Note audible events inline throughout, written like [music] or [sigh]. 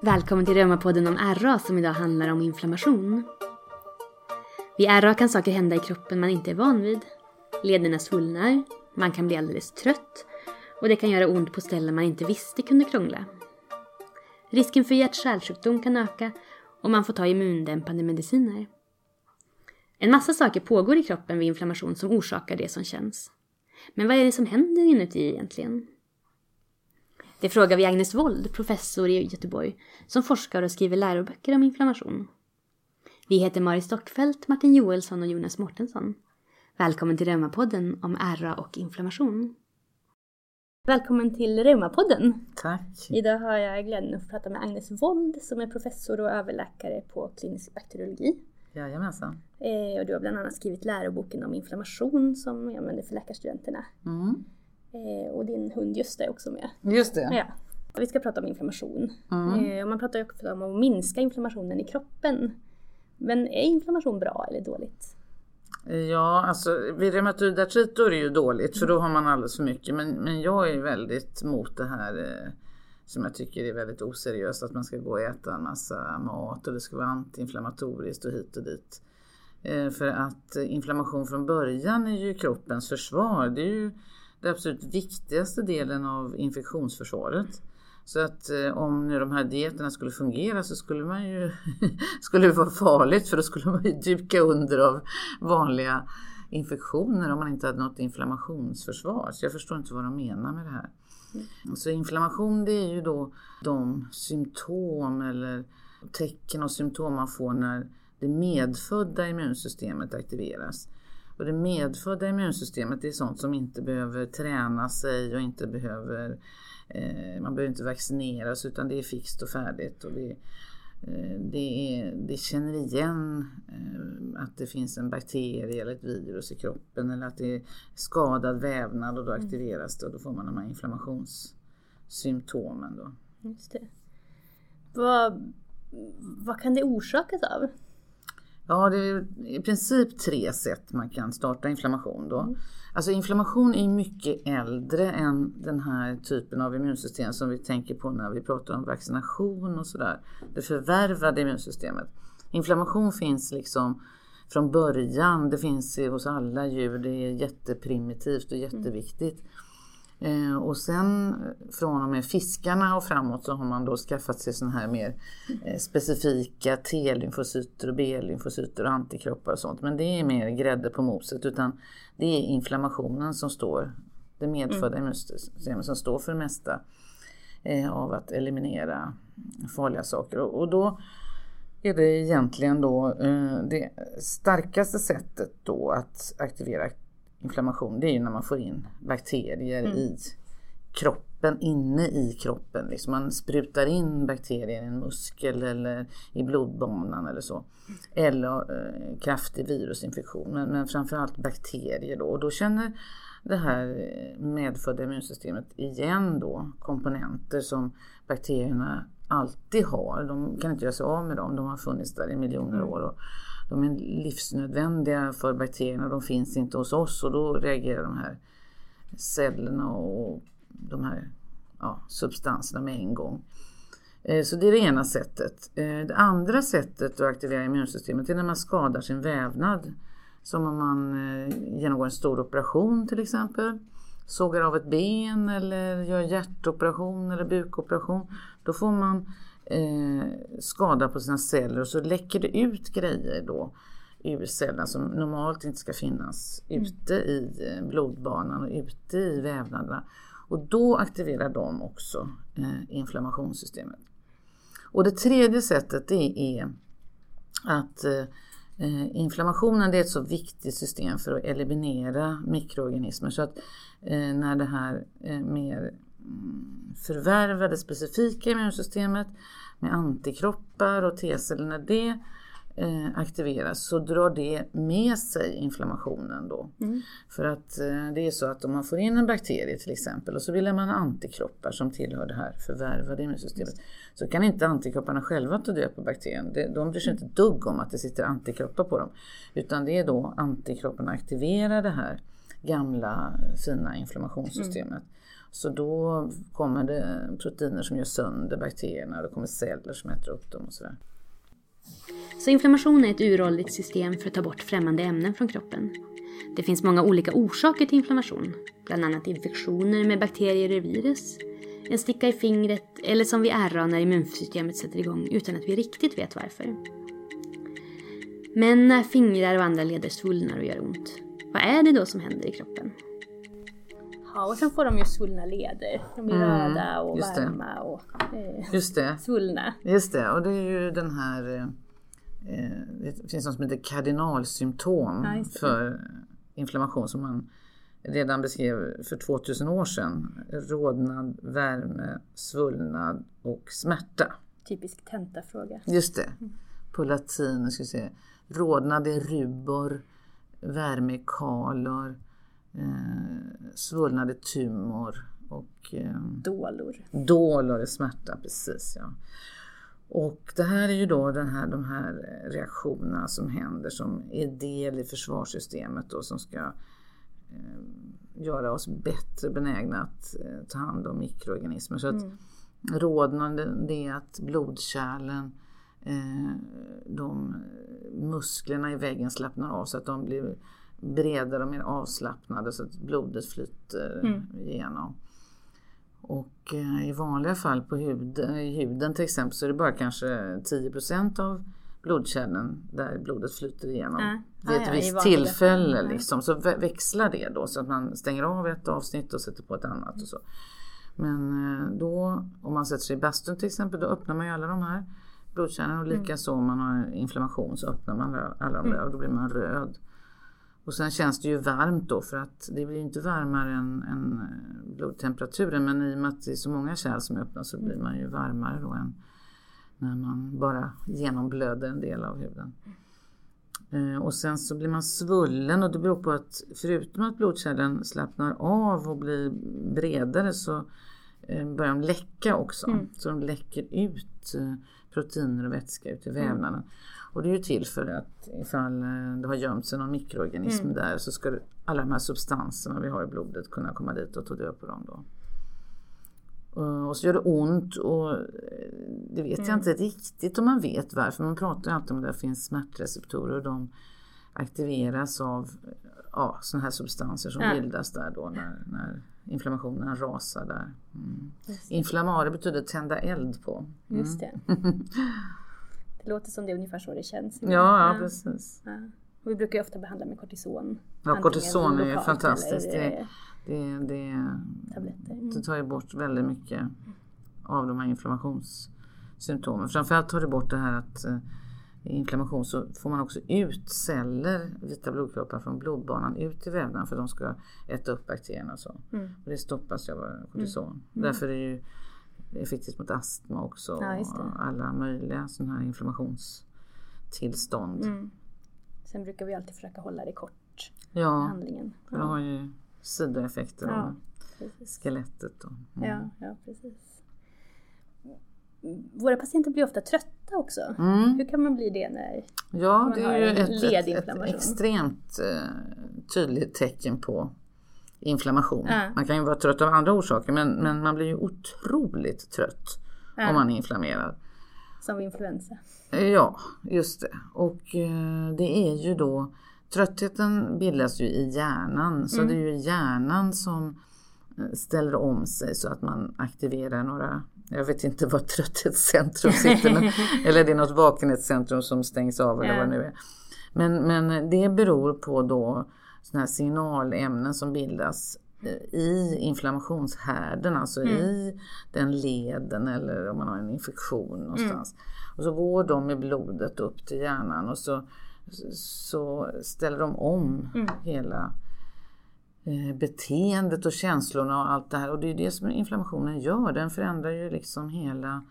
Välkommen till Reumapodden om RA som idag handlar om inflammation. Vid RA kan saker hända i kroppen man inte är van vid. Lederna svullnar, man kan bli alldeles trött och det kan göra ont på ställen man inte visste kunde krångla. Risken för hjärt-kärlsjukdom kan öka och man får ta immundämpande mediciner. En massa saker pågår i kroppen vid inflammation som orsakar det som känns. Men vad är det som händer inuti egentligen? Det frågar vi Agnes Wold, professor i Göteborg, som forskar och skriver läroböcker om inflammation. Vi heter Mari Stockfeldt, Martin Joelsson och Jonas Mårtensson. Välkommen till Reumapodden om ärra och inflammation. Välkommen till Reumapodden. Tack. Idag har jag glädjen att få prata med Agnes Wold som är professor och överläkare på klinisk bakteriologi. Jajamensan. Eh, och du har bland annat skrivit läroboken om inflammation som jag använder för läkarstudenterna. Mm. Eh, och din hund Gösta är också med. Just det. Ja. Vi ska prata om inflammation. Mm. Eh, och man pratar ju också om att minska inflammationen i kroppen. Men är inflammation bra eller dåligt? Ja, alltså vid reumatoid artrit är det ju dåligt för då har man alldeles för mycket. Men, men jag är väldigt mot det här eh, som jag tycker är väldigt oseriöst. Att man ska gå och äta en massa mat och det ska vara antiinflammatoriskt och hit och dit. Eh, för att eh, inflammation från början är ju kroppens försvar. Det är ju den absolut viktigaste delen av infektionsförsvaret. Så att eh, om nu de här dieterna skulle fungera så skulle man ju [laughs] skulle det vara farligt för då skulle man ju duka under av vanliga infektioner om man inte hade något inflammationsförsvar. Så jag förstår inte vad de menar med det här. Mm. Så inflammation det är ju då de symptom eller tecken och symptom man får när det medfödda immunsystemet aktiveras. Och det medfödda immunsystemet det är sånt som inte behöver träna sig och inte behöver eh, man behöver inte vaccineras utan det är fixt och färdigt. Och det, eh, det, är, det känner igen eh, att det finns en bakterie eller ett virus i kroppen eller att det är skadad vävnad och då mm. aktiveras det och då får man de här inflammationssymptomen. Då. Just det. Vad, vad kan det orsakas av? Ja, det är i princip tre sätt man kan starta inflammation då. Mm. Alltså inflammation är mycket äldre än den här typen av immunsystem som vi tänker på när vi pratar om vaccination och sådär. Det förvärvade immunsystemet. Inflammation finns liksom från början, det finns hos alla djur, det är jätteprimitivt och jätteviktigt. Mm. Eh, och sen från och med fiskarna och framåt så har man då skaffat sig sådana här mer eh, specifika T-lymfocyter och B-lymfocyter och antikroppar och sånt. Men det är mer grädde på moset utan det är inflammationen som står, det medfödda mm. immunsystemet som står för det mesta eh, av att eliminera farliga saker. Och, och då är det egentligen då eh, det starkaste sättet då att aktivera inflammation det är ju när man får in bakterier mm. i kroppen, inne i kroppen. Liksom man sprutar in bakterier i en muskel eller i blodbanan eller så. Eller eh, kraftig virusinfektion, men, men framförallt bakterier då. Och då känner det här medfödda immunsystemet igen då komponenter som bakterierna alltid har. De kan inte göra sig av med dem, de har funnits där i miljoner mm. år. Och de är livsnödvändiga för bakterierna, de finns inte hos oss och då reagerar de här cellerna och de här ja, substanserna med en gång. Eh, så det är det ena sättet. Eh, det andra sättet att aktivera immunsystemet är när man skadar sin vävnad. Som om man eh, genomgår en stor operation till exempel. Sågar av ett ben eller gör hjärtoperation eller bukoperation. Då får man eh, skada på sina celler och så läcker det ut grejer då ur cellerna som normalt inte ska finnas mm. ute i eh, blodbanan och ute i vävnaderna. Och då aktiverar de också eh, inflammationssystemet. Och det tredje sättet det är att eh, eh, inflammationen det är ett så viktigt system för att eliminera mikroorganismer så att eh, när det här eh, mer förvärvade specifika immunsystemet med antikroppar och T-celler, när det eh, aktiveras så drar det med sig inflammationen då. Mm. För att eh, det är så att om man får in en bakterie till exempel och så vill man antikroppar som tillhör det här förvärvade immunsystemet så kan inte antikropparna själva ta död på bakterien. De, de bryr sig inte dugg om att det sitter antikroppar på dem. Utan det är då antikropparna aktiverar det här gamla fina inflammationssystemet. Så då kommer det proteiner som gör sönder bakterierna och det kommer celler som äter upp dem och sådär. Så inflammation är ett uråldrigt system för att ta bort främmande ämnen från kroppen. Det finns många olika orsaker till inflammation, bland annat infektioner med bakterier och virus, en sticka i fingret eller som vid RA när immunsystemet sätter igång utan att vi riktigt vet varför. Men när fingrar och andra leder svullnar och gör ont, vad är det då som händer i kroppen? Ja, och sen får de ju svullna leder. De blir mm, röda och varma och eh, just det. svullna. Just det, och det är ju den här eh, eh det finns något som heter kardinalsymptom ja, för inflammation som man redan beskrev för 2000 år sedan. Rodnad, värme, svullnad och smärta. Typisk tentafråga. Just det. På latin, ska vi se. Rodnad är rubor, värme är kalor, eh, svullnad är tumor och eh, dålor. Dålor är smärta, precis ja. Och det här är ju då den här, de här reaktionerna som händer som är del i försvarssystemet och som ska eh, göra oss bättre benägna att eh, ta hand om mikroorganismer. Så att mm. rådande det är att blodkärlen, eh, de musklerna i väggen slappnar av så att de blir bredare och mer avslappnade så att blodet flyter mm. igenom. Och eh, i vanliga fall på huden, i huden till exempel så är det bara kanske 10% av blodkärlen där blodet flyter igenom. Mm. Vid ett ah, ja, visst tillfälle liksom, så växlar det då så att man stänger av ett avsnitt och sätter på ett annat och så. Men eh, då, om man sätter sig i bastun till exempel, då öppnar man ju alla de här blodkärlen och likaså mm. om man har inflammation så öppnar man alla de där och då blir man röd. Och sen känns det ju varmt då för att det blir inte varmare än, än eh, blodtemperaturen men i och med att det är så många kärl som öppnas så blir man ju varmare då än när man bara genomblöder en del av huden. Eh, och sen så blir man svullen och det beror på att förutom att blodkärlen slappnar av och blir bredare så börjar de läcka också. Mm. Så de läcker ut proteiner och vätska ut i mm. vävnaden. Mm. Och det är ju till för att ifall eh, det har gömt sig någon mikroorganism mm. där så ska alla de här substanserna vi har i blodet kunna komma dit och ta död på dem då. Och så gör det ont och eh, det vet mm. jag inte riktigt om man vet varför. Man pratar ju alltid om att det finns smärtreceeptorer och de aktiveras av ja, sådana här substanser som bildas där då när, när inflammationen rasar där. Mm. Inflammare betyder tända eld på. Mm. Just det. [laughs] Det låter som det är ungefär så det känns. Ja, ja, precis. Ja. Vi brukar ju ofta behandla med kortison. Ja, kortison är ju fantastiskt. Det, det, det, tabletter. Mm. det tar ju bort väldigt mycket av de här inflammationssymptomen. Framförallt tar det bort det här att eh, inflammation så får man också ut celler, vita blodkroppar från blodbanan ut i vävnaden för de ska äta upp bakterierna och så. Mm. Och det stoppas ju av kortison. Mm. Därför är det ju effektivt mot astma också. Ja, och alla möjliga sådana här inflammationstillstånd. Mm. Sen brukar vi alltid försöka hålla det kort. Ja, handlingen. ja. det har ju sidoeffekter ja, av skelettet. Och, mm. ja, ja, precis. Våra patienter blir ofta trötta också. Mm. Hur kan man bli det när ja, man det är har ju ett, ett, ett extremt eh, tydligt tecken på inflammation. Ja. Man kan ju vara trött av andra orsaker men, men man blir ju otroligt trött ja. om man är inflammerad. Som influensa. Ja, just det. Och eh, det är ju då Tröttheten bildas ju i hjärnan så mm. det är ju hjärnan som eh, ställer om sig så att man aktiverar några jag vet inte var [laughs] trötthetscentrum sitter men, [laughs] eller det är något vakenhetscentrum som stängs av eller ja. vad det nu är. Men, men det beror på då sådana här signalämnen som bildas eh, i inflammationshärden, alltså mm. i den leden eller om man har en infektion någonstans. Mm. Och så går de i blodet upp till hjärnan och så, så ställer de om mm. hela beteendet och känslorna och allt det här. Och det är det som inflammationen gör, den förändrar ju liksom hela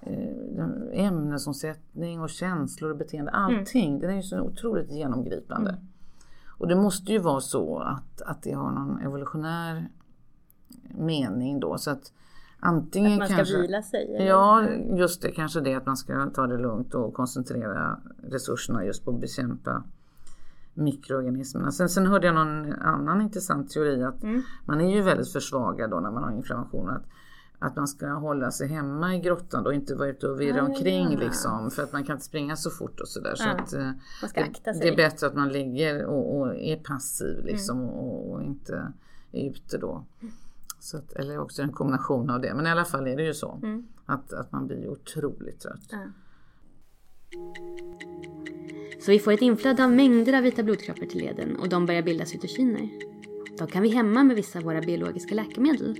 eh, ämnesomsättning och känslor och beteende, mm. allting. Den är ju så otroligt genomgripande. Mm. Och det måste ju vara så att, att det har någon evolutionär mening då. Så att antingen att man ska kanske, vila sig? Eller? Ja, just det. Kanske det att man ska ta det lugnt och koncentrera resurserna just på att bekämpa mikroorganismerna. Sen, sen hörde jag någon annan intressant teori att Mm. man är ju väldigt försvagad då när man har inflammation. Att, att man ska hålla sig hemma i grottan då och inte vara ute och virra Ah, omkring ja. liksom. För att man kan inte springa så fort och sådär. Så Ja. att, eh, det, det är bättre att man ligger och, och är passiv liksom Mm. och, och inte är ute då. Så att, eller också en kombination av det. Men i alla fall är det ju så. Mm. Att, att man blir otroligt trött. Ja. Så vi får ett inflöde av mängder av vita blodkroppar till leden och de börjar bilda cytokiner. De kan vi hämma med vissa av våra biologiska läkemedel.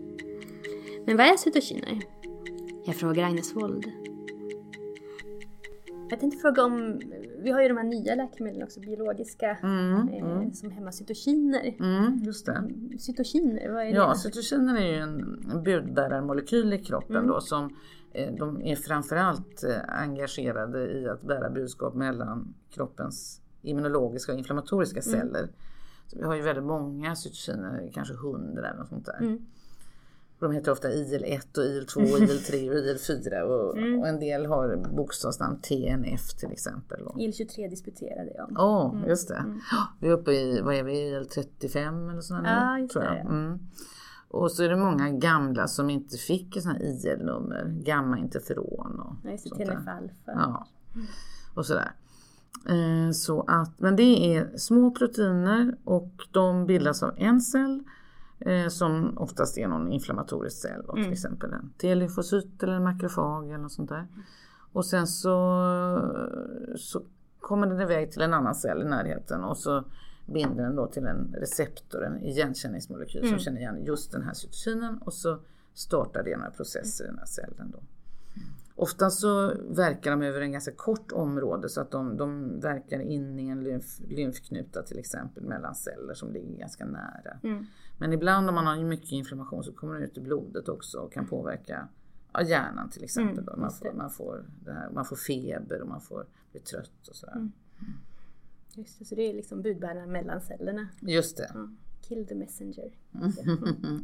Men vad är cytokiner? Jag frågar Agnes Wold. Jag tänkte fråga om, vi har ju de här nya läkemedlen också, biologiska, Mm, eh, som hämmar cytokiner. mm, just det. Cytokiner, vad är det? Ja, cytokiner är ju en en budbärarmolekyl i kroppen Mm. då som eh, de är framförallt eh, engagerade i att bära budskap mellan kroppens immunologiska och inflammatoriska Mm. celler. Så vi har ju väldigt många cytokiner, kanske hundra eller något sånt där. Mm. De heter ofta IL-1 och IL-2 och IL-3 och IL-4 och, Mm. och en del har bokstavsnamn TNF till exempel. då. IL-23 disputerade jag om. Ja, just det. Ja, Vi är uppe i, vad är vi, IL-35 eller sådär nu, Ja, just tror jag. det, ja. Mm. Och så är det många gamla som inte fick sådana IL-nummer, gamma-interferon och Ja, just det, sånt där. Ja, och sådär. Eh, Så att, men det är små proteiner och de bildas av en cell eh, som oftast är någon inflammatorisk cell, då, till Mm. exempel en T-lymfocyt eller en makrofag eller något sånt där. Och sen så, så kommer den iväg till en annan cell i närheten och så binder den då till en receptor, en igenkänningsmolekyl Mm. som känner igen just den här cytokinen och så startar det några processer i den här cellen. Då. Ofta så verkar de över en ganska kort område så att de, de verkar in i en lymf, lymfknuta till exempel mellan celler som ligger ganska nära. Mm. Men ibland om man har mycket inflammation så kommer den ut i blodet också och kan påverka ja, hjärnan till exempel. Mm. Man, får, det. man, får det här, man får feber och man får bli trött och sådär. Mm. Just det, så det är liksom budbärarna mellan cellerna. Just det. Ja. Kill the messenger. [laughs]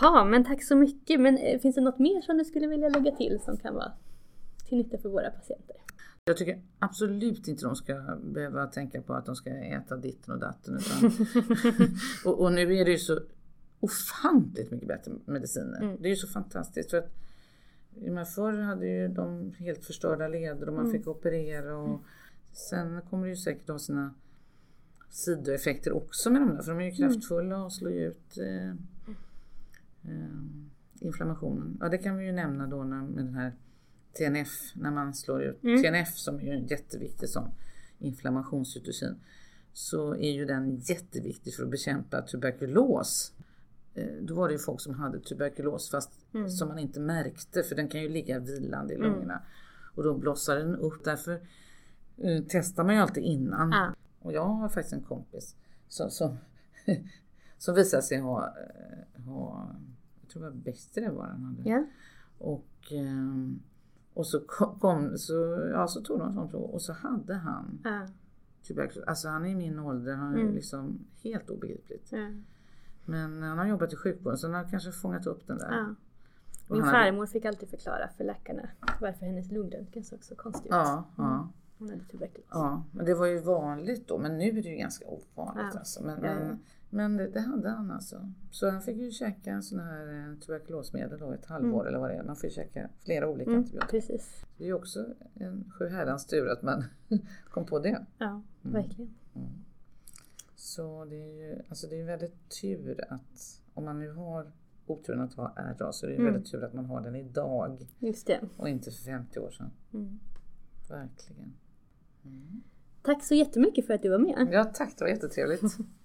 Ja, men tack så mycket. Men eh, finns det något mer som du skulle vilja lägga till som kan vara till nytta för våra patienter? Jag tycker absolut inte de ska behöva tänka på att de ska äta ditten och datten. Utan [laughs] och, och nu är det ju så ofantligt mycket bättre mediciner. Mm. Det är ju så fantastiskt. För att, men förr hade ju de helt förstörda leder och man Mm. fick operera. Och sen kommer det ju säkert ha sina sidoeffekter också med de där. För de är ju Mm. kraftfulla och slår ju ut eh, eh, inflammationen. Ja det kan vi ju nämna då när, med den här TNF, när man slår ut Mm. TNF som är ju jätteviktig sån inflammationscytokin. Så är ju den jätteviktig för att bekämpa tuberkulos. Eh, Då var det ju folk som hade tuberkulos fast Mm. som man inte märkte för den kan ju ligga vilande i Mm. lungorna. Och då blossar den upp. Därför eh, testar man ju alltid innan. Ja. Och jag har faktiskt en kompis som, som, [laughs] som visade sig ha, eh, ha jag tror det var Bechdel var han hade. Ja. Och, ehm, och så kom, så, ja, så tog de en sån prov och så hade han Ja. tuberkulos. Alltså han är i min ålder, han är Mm. liksom helt obegripligt. Ja. Men han har jobbat i sjukvården så han har kanske fångat upp den där. Ja. Min hade- farmor fick alltid förklara för läkarna varför hennes lungröntgen såg så konstig ut. Ja, ja, Hon hade tuberkulos. ja, men det var ju vanligt då. Men nu är det ju ganska ovanligt. Alltså. Men, men, men det, det hade han alltså. Så han fick ju käka en sån här eh, tuberkulosmedel då ett halvår eller vad det är. Man får ju käka flera olika Mm, antibiotika. precis. Det är ju också en sjuherrans tur att man [laughs] kom på det. Ja, verkligen. Så det är ju alltså det är väldigt tur att om man nu har oturen att ha RA så är det Mm. väldigt tur att man har den idag Just det. och inte för 50 år sedan. Mm. Verkligen. Tack så jättemycket för att du var med. Ja tack, det var jättetrevligt. [laughs]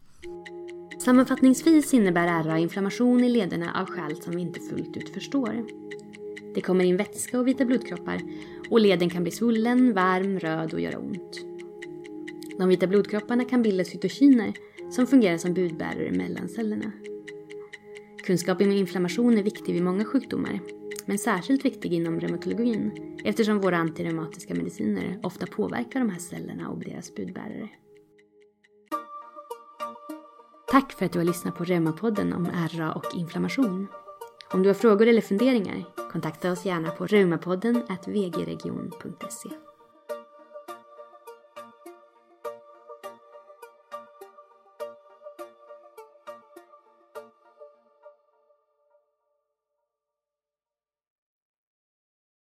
Sammanfattningsvis innebär RA inflammation i lederna av skäl som vi inte fullt ut förstår. Det kommer in vätska och vita blodkroppar och leden kan bli svullen, varm, röd och göra ont. De vita blodkropparna kan bilda cytokiner som fungerar som budbärare mellan cellerna. Kunskap om inflammation är viktig vid många sjukdomar, men särskilt viktig inom reumatologin eftersom våra antireumatiska mediciner ofta påverkar de här cellerna och deras budbärare. Tack för att du har lyssnat på Reumapodden om RA och inflammation. Om du har frågor eller funderingar, kontakta oss gärna på reumapodden vgregion.se.